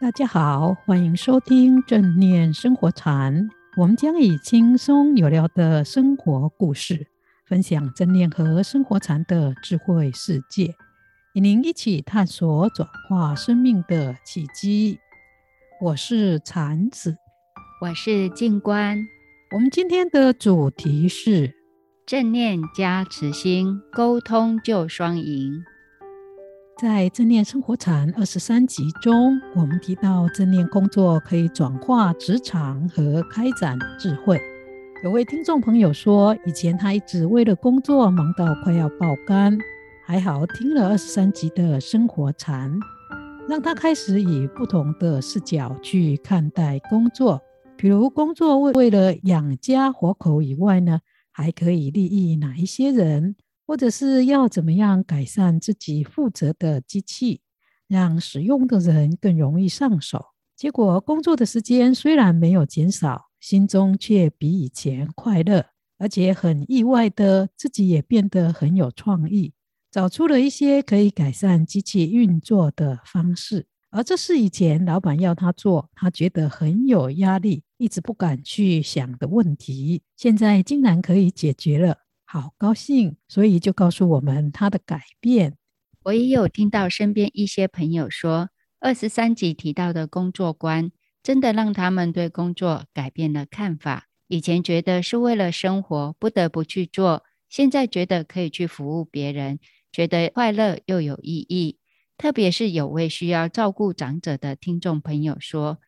大家好，欢迎收听正念生活禅。我们将以轻松有料的生活故事，分享正念和生活禅的智慧世界，与您一起探索转化生命的契机。我是禅子，我是静观。我们今天的主题是正念加慈心，沟通就双赢。在正念生活禅二十三集中，我们提到正念工作可以转化职场和开展智慧。有位听众朋友说，以前他一直为了工作忙到快要爆肝，还好听了二十三集的生活禅，让他开始以不同的视角去看待工作。比如工作为为了养家活口以外呢，还可以利益哪一些人？或者是要怎么样改善自己负责的机器，让使用的人更容易上手。结果工作的时间虽然没有减少，心中却比以前快乐，而且很意外的自己也变得很有创意，找出了一些可以改善机器运作的方式。而这是以前老板要他做，他觉得很有压力，一直不敢去想的问题，现在竟然可以解决了。好高兴，所以就告诉我们他的改变。我也有听到身边一些朋友说，二十三集提到的工作观，真的让他们对工作改变了看法。以前觉得是为了生活不得不去做，现在觉得可以去服务别人，觉得快乐又有意义。特别是有位需要照顾长者的听众朋友说，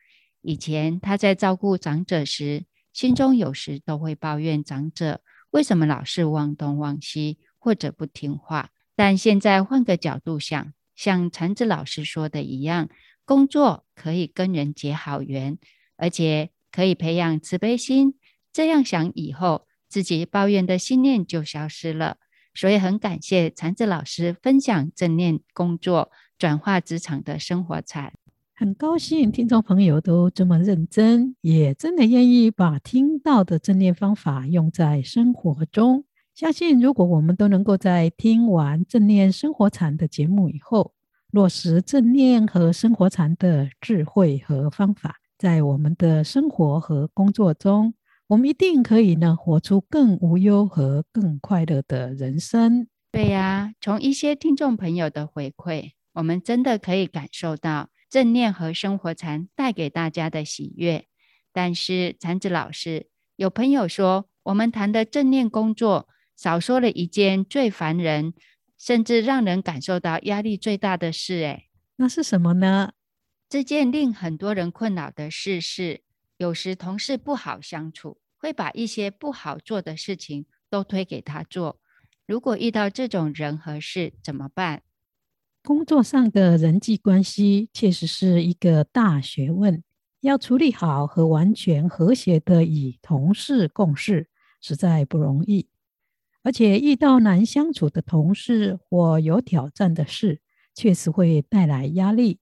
以前他在照顾长者时，心中有时都会抱怨长者。为什么老是忘东忘西或者不听话？但现在换个角度想，像禅子老师说的一样，工作可以跟人结好缘，而且可以培养慈悲心。这样想以后，自己抱怨的心念就消失了。所以很感谢禅子老师分享正念工作转化职场的生活禅。很高兴听众朋友都这么认真，也真的愿意把听到的正念方法用在生活中。相信如果我们都能够在听完正念生活禅的节目以后，落实正念和生活禅的智慧和方法，在我们的生活和工作中，我们一定可以呢活出更无忧和更快乐的人生。对呀，从一些听众朋友的回馈，我们真的可以感受到。正念和生活禅带给大家的喜悦，但是禅子老师有朋友说，我们谈的正念工作少说了一件最烦人，甚至让人感受到压力最大的事。诶，那是什么呢？这件令很多人困扰的事是，有时同事不好相处，会把一些不好做的事情都推给他做。如果遇到这种人和事，怎么办？工作上的人际关系确实是一个大学问，要处理好和完全和谐的与同事共事，实在不容易。而且遇到难相处的同事或有挑战的事，确实会带来压力。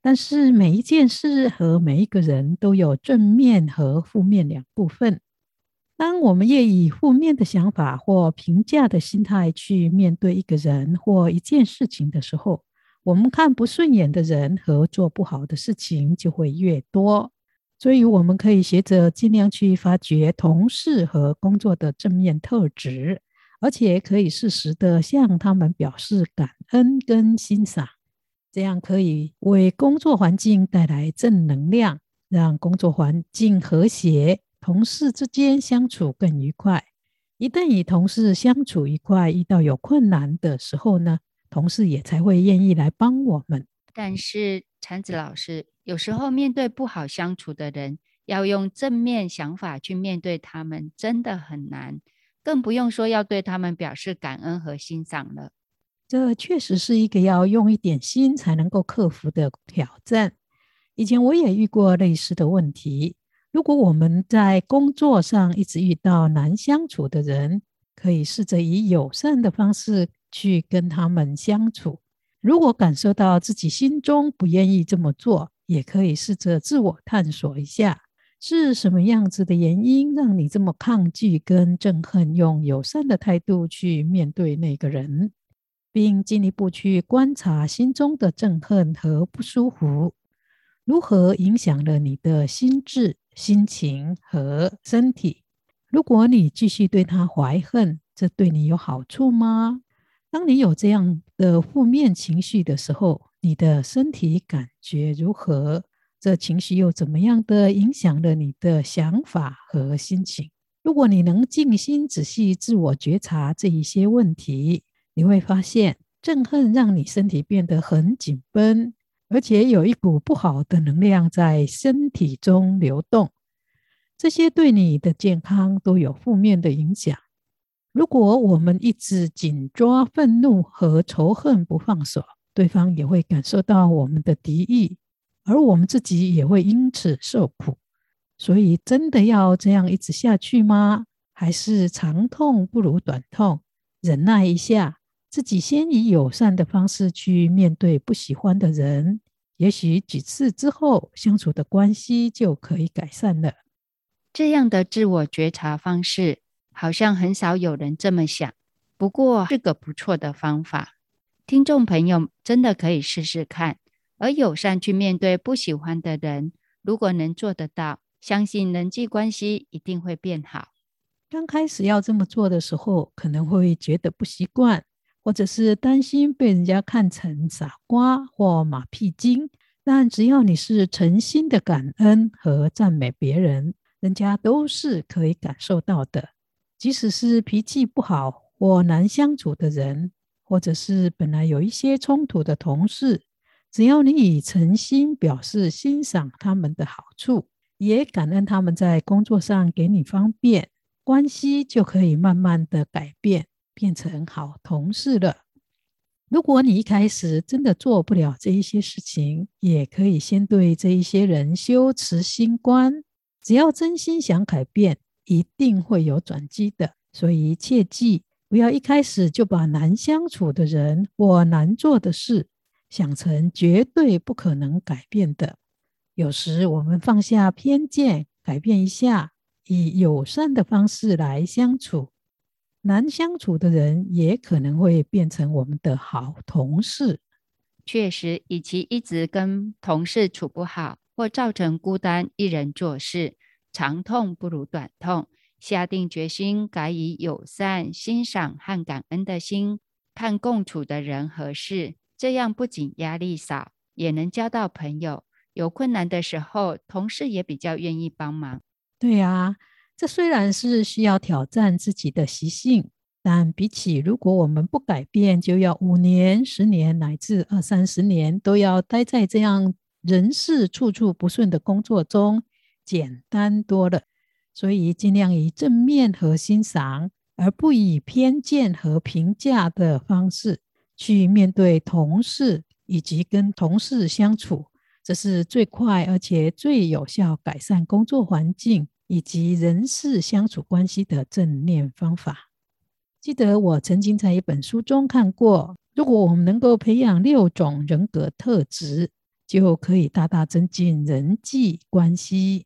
但是每一件事和每一个人都有正面和负面两部分。当我们越以负面的想法或评价的心态去面对一个人或一件事情的时候，我们看不顺眼的人和做不好的事情就会越多。所以，我们可以学着尽量去发掘同事和工作的正面特质，而且可以适时的向他们表示感恩跟欣赏，这样可以为工作环境带来正能量，让工作环境和谐。同事之间相处更愉快。一旦与同事相处愉快，遇到有困难的时候呢，同事也才会愿意来帮我们。但是禅子老师，有时候面对不好相处的人，要用正面想法去面对他们，真的很难。更不用说要对他们表示感恩和欣赏了。这确实是一个要用一点心才能够克服的挑战。以前我也遇过类似的问题。如果我们在工作上一直遇到难相处的人，可以试着以友善的方式去跟他们相处。如果感受到自己心中不愿意这么做，也可以试着自我探索一下，是什么样子的原因让你这么抗拒跟憎恨，用友善的态度去面对那个人，并进一步去观察心中的憎恨和不舒服。如何影响了你的心智、心情和身体？如果你继续对他怀恨，这对你有好处吗？当你有这样的负面情绪的时候，你的身体感觉如何？这情绪又怎么样的影响了你的想法和心情？如果你能静心仔细自我觉察这一些问题，你会发现，憎恨让你身体变得很紧绷，而且有一股不好的能量在身体中流动。这些对你的健康都有负面的影响。如果我们一直紧抓愤怒和仇恨不放手，对方也会感受到我们的敌意，而我们自己也会因此受苦。所以，真的要这样一直下去吗？还是长痛不如短痛，忍耐一下，自己先以友善的方式去面对不喜欢的人，也许几次之后，相处的关系就可以改善了。这样的自我觉察方式，好像很少有人这么想，不过是个不错的方法。听众朋友真的可以试试看，而友善去面对不喜欢的人，如果能做得到。相信人际关系一定会变好。刚开始要这么做的时候，可能会觉得不习惯，或者是担心被人家看成傻瓜或马屁精。但只要你是诚心的感恩和赞美别人，人家都是可以感受到的。即使是脾气不好或难相处的人，或者是本来有一些冲突的同事，只要你以诚心表示欣赏他们的好处。也感恩他们在工作上给你方便，关系就可以慢慢的改变，变成好同事了。如果你一开始真的做不了这一些事情，也可以先对这一些人修持心观。只要真心想改变，一定会有转机的。所以切记，不要一开始就把难相处的人或难做的事想成绝对不可能改变的。有时我们放下偏见，改变一下，以友善的方式来相处，难相处的人也可能会变成我们的好同事。确实，与其一直跟同事处不好，或造成孤单，一人做事，长痛不如短痛。下定决心，改以友善、欣赏和感恩的心看共处的人和事，这样不仅压力少，也能交到朋友。有困难的时候，同事也比较愿意帮忙。对呀，这虽然是需要挑战自己的习性，但比起如果我们不改变，就要五年、十年乃至二三十年都要待在这样人事处处不顺的工作中，简单多了。所以尽量以正面和欣赏，而不以偏见和评价的方式去面对同事以及跟同事相处。这是最快而且最有效改善工作环境以及人事相处关系的正念方法。记得我曾经在一本书中看过，如果我们能够培养六种人格特质，就可以大大增进人际关系。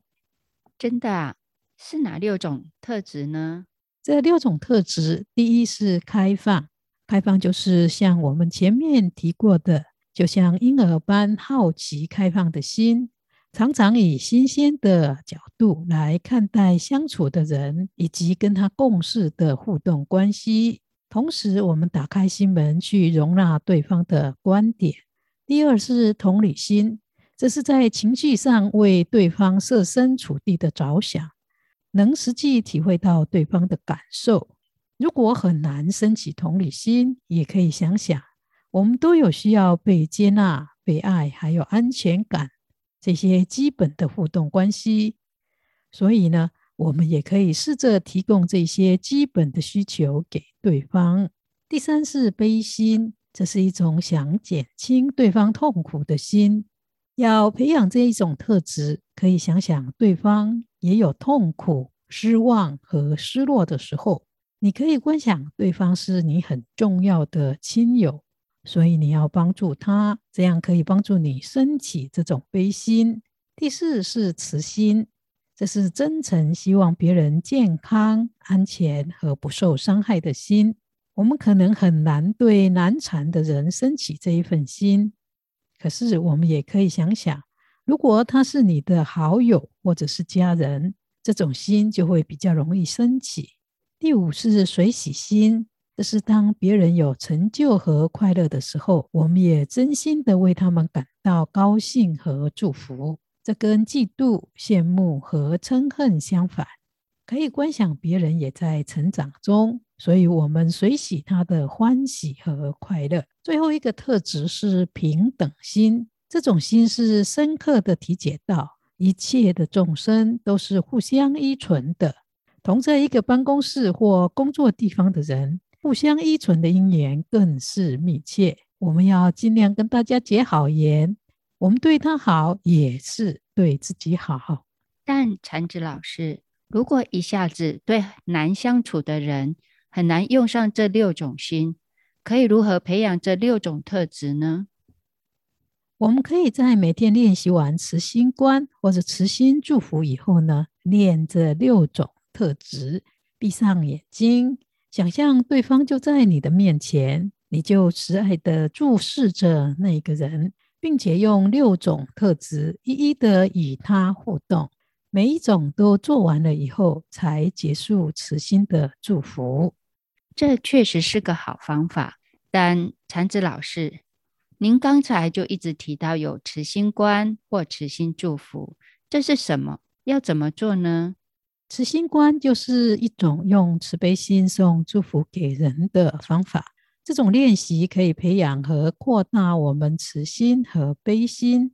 真的啊？是哪六种特质呢？这六种特质，第一是开放，开放就是像我们前面提过的。就像婴儿般好奇、开放的心，常常以新鲜的角度来看待相处的人以及跟他共事的互动关系。同时，我们打开心门去容纳对方的观点。第二是同理心，这是在情绪上为对方设身处地的着想，能实际体会到对方的感受。如果很难升起同理心，也可以想想。我们都有需要被接纳、被爱，还有安全感这些基本的互动关系。所以呢，我们也可以试着提供这些基本的需求给对方。第三是悲心，这是一种想减轻对方痛苦的心。要培养这一种特质，可以想想对方也有痛苦、失望和失落的时候，你可以观想对方是你很重要的亲友。所以你要帮助他，这样可以帮助你升起这种悲心。第四是慈心，这是真诚希望别人健康、安全和不受伤害的心。我们可能很难对难缠的人升起这一份心，可是我们也可以想想，如果他是你的好友或者是家人，这种心就会比较容易升起。第五是随喜心，这是当别人有成就和快乐的时候，我们也真心的为他们感到高兴和祝福。这跟嫉妒、羡慕和嗔恨相反。可以观想别人也在成长中，所以我们随喜他的欢喜和快乐。最后一个特质是平等心，这种心是深刻的体解到一切的众生都是互相依存的。同在一个办公室或工作地方的人，互相依存的因缘更是密切。我们要尽量跟大家结好缘，我们对他好，也是对自己好。但禅子老师，如果一下子对难相处的人，很难用上这六种心，可以如何培养这六种特质呢？我们可以在每天练习完慈心观或者慈心祝福以后呢，练这六种。特质，闭上眼睛，想象对方就在你的面前，你就慈爱地注视着那个人，并且用六种特质一一的与他互动。每一种都做完了以后，才结束慈心的祝福。这确实是个好方法。但禅子老师，您刚才就一直提到有慈心观或慈心祝福，这是什么？要怎么做呢？慈心观就是一种用慈悲心送祝福给人的方法。这种练习可以培养和扩大我们慈心和悲心。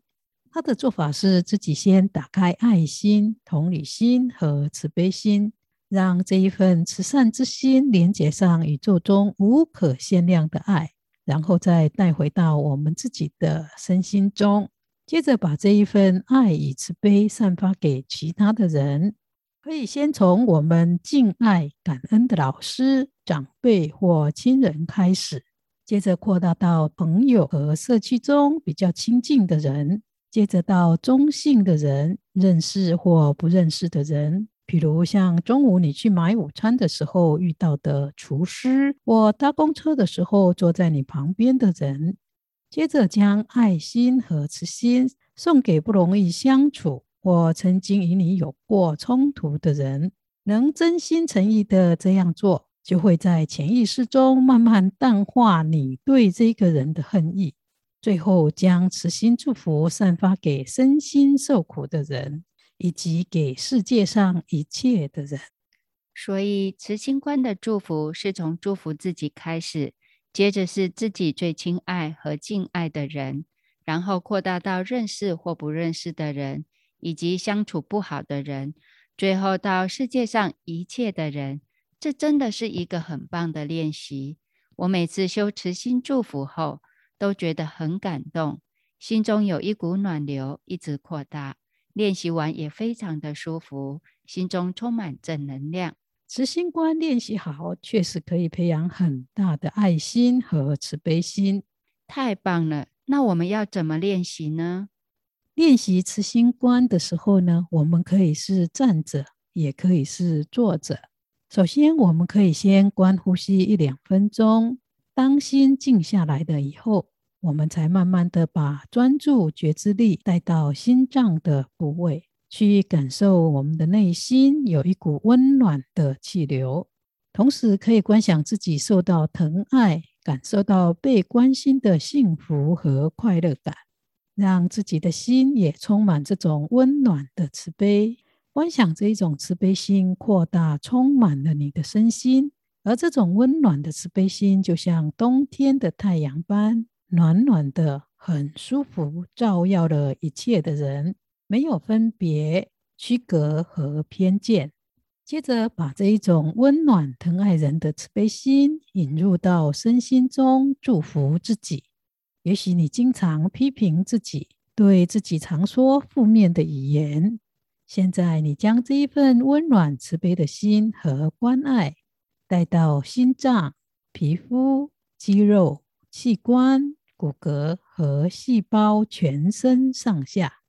他的做法是自己先打开爱心、同理心和慈悲心，让这一份慈善之心连接上宇宙中无可限量的爱，然后再带回到我们自己的身心中，接着把这一份爱与慈悲散发给其他的人。可以先从我们敬爱、感恩的老师、长辈或亲人开始，接着扩大到朋友和社区中比较亲近的人，接着到中性的人，认识或不认识的人，比如像中午你去买午餐的时候遇到的厨师，或搭公车的时候坐在你旁边的人，接着将爱心和慈心送给不容易相处。或曾经与你有过冲突的人，能真心诚意的这样做，就会在潜意识中慢慢淡化你对这个人的恨意，最后将慈心祝福散发给身心受苦的人，以及给世界上一切的人。所以，慈心观的祝福是从祝福自己开始，接着是自己最亲爱和敬爱的人，然后扩大到认识或不认识的人。以及相处不好的人，最后到世界上一切的人，这真的是一个很棒的练习。我每次修慈心祝福后，都觉得很感动，心中有一股暖流一直扩大。练习完也非常的舒服，心中充满正能量。慈心观练习好，确实可以培养很大的爱心和慈悲心。太棒了！那我们要怎么练习呢？练习慈心观的时候呢，我们可以是站着，也可以是坐着。首先，我们可以先观呼吸一两分钟。当心静下来了以后，我们才慢慢的把专注觉知力带到心脏的部位，去感受我们的内心有一股温暖的气流。同时，可以观想自己受到疼爱，感受到被关心的幸福和快乐感。让自己的心也充满这种温暖的慈悲，观想这一种慈悲心扩大，充满了你的身心。而这种温暖的慈悲心，就像冬天的太阳般暖暖的，很舒服，照耀了一切的人，没有分别、区隔和偏见。接着，把这一种温暖疼爱人的慈悲心引入到身心中，祝福自己。也许你经常批评自己，对自己常说负面的语言。现在，你将这一份温暖慈悲的心和关爱带到心脏、皮肤、肌肉、器官、骨骼和细胞全身上下，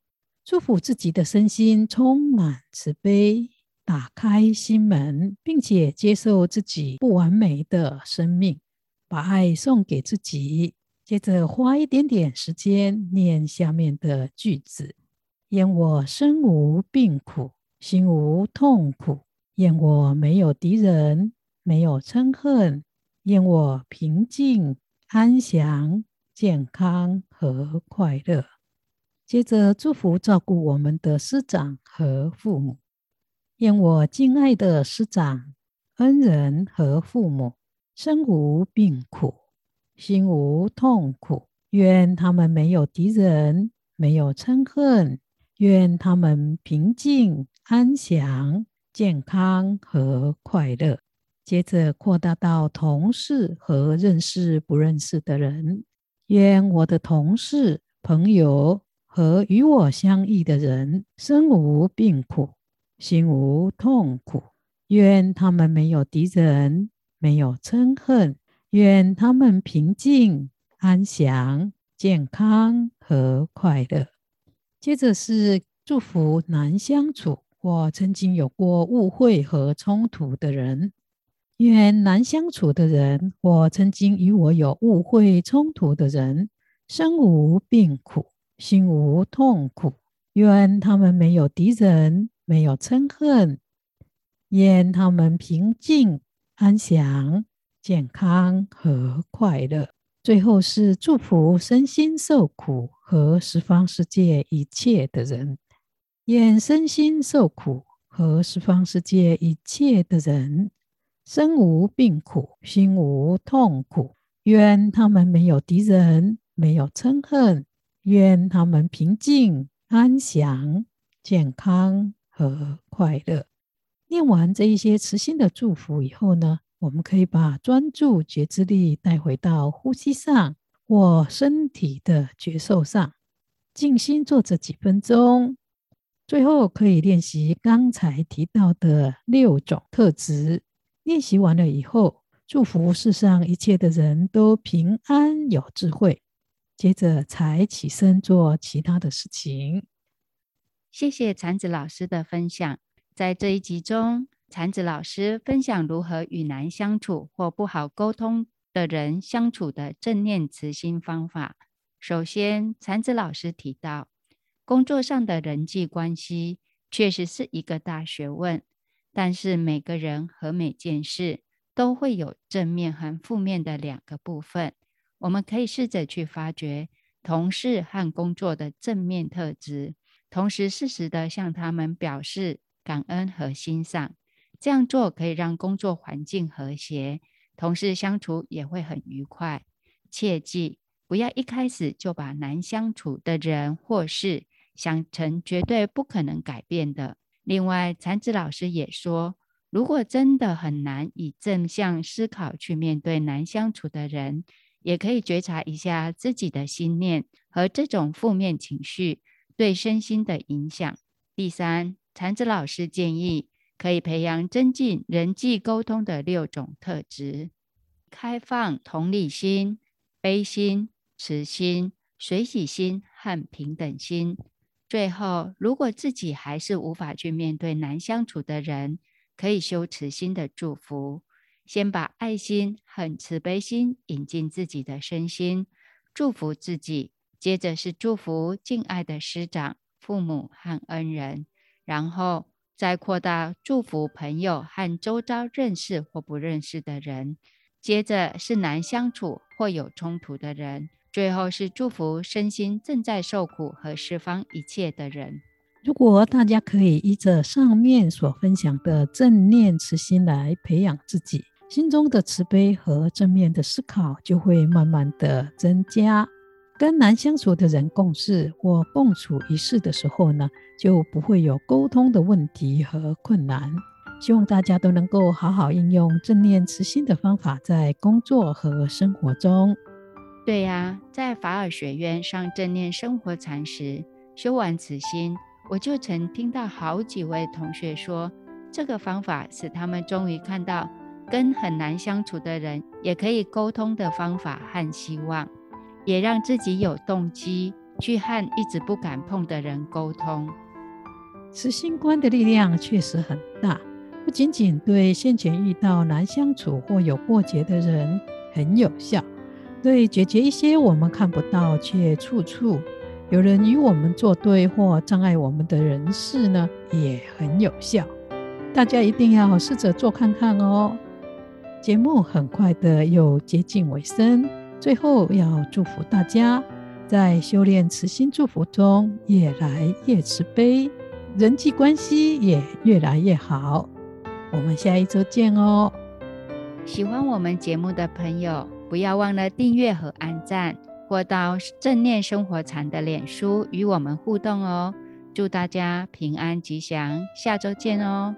祝福自己的身心充满慈悲，打开心门，并且接受自己不完美的生命，把爱送给自己。接着花一点点时间念下面的句子：愿我身无病苦，心无痛苦；愿我没有敌人，没有嗔恨；愿我平静安详、健康和快乐。接着祝福照顾我们的师长和父母，愿我敬爱的师长、恩人和父母身无病苦，心无痛苦；愿他们没有敌人，没有嗔恨；愿他们平静安详、健康和快乐。接着扩大到同事和认识不认识的人，愿我的同事、朋友。和与我相异的人，身无病苦，心无痛苦。愿他们没有敌人，没有嗔恨。愿他们平静、安详、健康和快乐。接着是祝福难相处或曾经有过误会和冲突的人。愿难相处的人或曾经与我有误会冲突的人，身无病苦。心无痛苦，愿他们没有敌人，没有嗔恨，愿他们平静、安详、健康和快乐。最后是祝福身心受苦和十方世界一切的人，愿身心受苦和十方世界一切的人，身无病苦，心无痛苦，愿他们没有敌人，没有嗔恨。愿他们平静、安详、健康和快乐。念完这一些慈心的祝福以后呢，我们可以把专注觉知力带回到呼吸上或身体的觉受上，静心坐着几分钟。最后可以练习刚才提到的六种特质。练习完了以后，祝福世上一切的人都平安有智慧。接着才起身做其他的事情。谢谢禅子老师的分享。在这一集中，禅子老师分享如何与难相处或不好沟通的人相处的正念慈心方法。首先，禅子老师提到，工作上的人际关系确实是一个大学问，但是每个人和每件事都会有正面和负面的两个部分。我们可以试着去发掘同事和工作的正面特质，同时适时的向他们表示感恩和欣赏。这样做可以让工作环境和谐，同事相处也会很愉快。切记不要一开始就把难相处的人或事想成绝对不可能改变的。另外，禅子老师也说，如果真的很难以正向思考去面对难相处的人，也可以觉察一下自己的心念和这种负面情绪对身心的影响。第三，禅子老师建议可以培养增进人际沟通的六种特质：开放、同理心、悲心、慈心、随喜心和平等心。最后，如果自己还是无法去面对难相处的人，可以修慈心的祝福。先把爱心和慈悲心引进自己的身心，祝福自己；接着是祝福敬爱的师长、父母和恩人，然后再扩大祝福朋友和周遭认识或不认识的人；接着是难相处或有冲突的人；最后是祝福身心正在受苦和释放一切的人。如果大家可以依着上面所分享的正念慈心来培养自己。心中的慈悲和正面的思考就会慢慢的增加。跟难相处的人共事或共处一室的时候呢，就不会有沟通的问题和困难。希望大家都能够好好应用正念慈心的方法，在工作和生活中。对呀，在法尔学院上正念生活禅时，修完慈心，我就曾听到好几位同学说，这个方法使他们终于看到。跟很难相处的人也可以沟通的方法和希望，也让自己有动机去和一直不敢碰的人沟通。慈心观的力量确实很大，不仅仅对先前遇到难相处或有过节的人很有效，对解决一些我们看不到却处处有人与我们作对或障碍我们的人事呢，也很有效。大家一定要试着做看看哦。节目很快的又接近尾声，最后要祝福大家在修炼慈心祝福中越来越慈悲，人际关系也越来越好。我们下一周见哦。喜欢我们节目的朋友，不要忘了订阅和按赞，或到正念生活禅的脸书与我们互动哦。祝大家平安吉祥，下周见哦。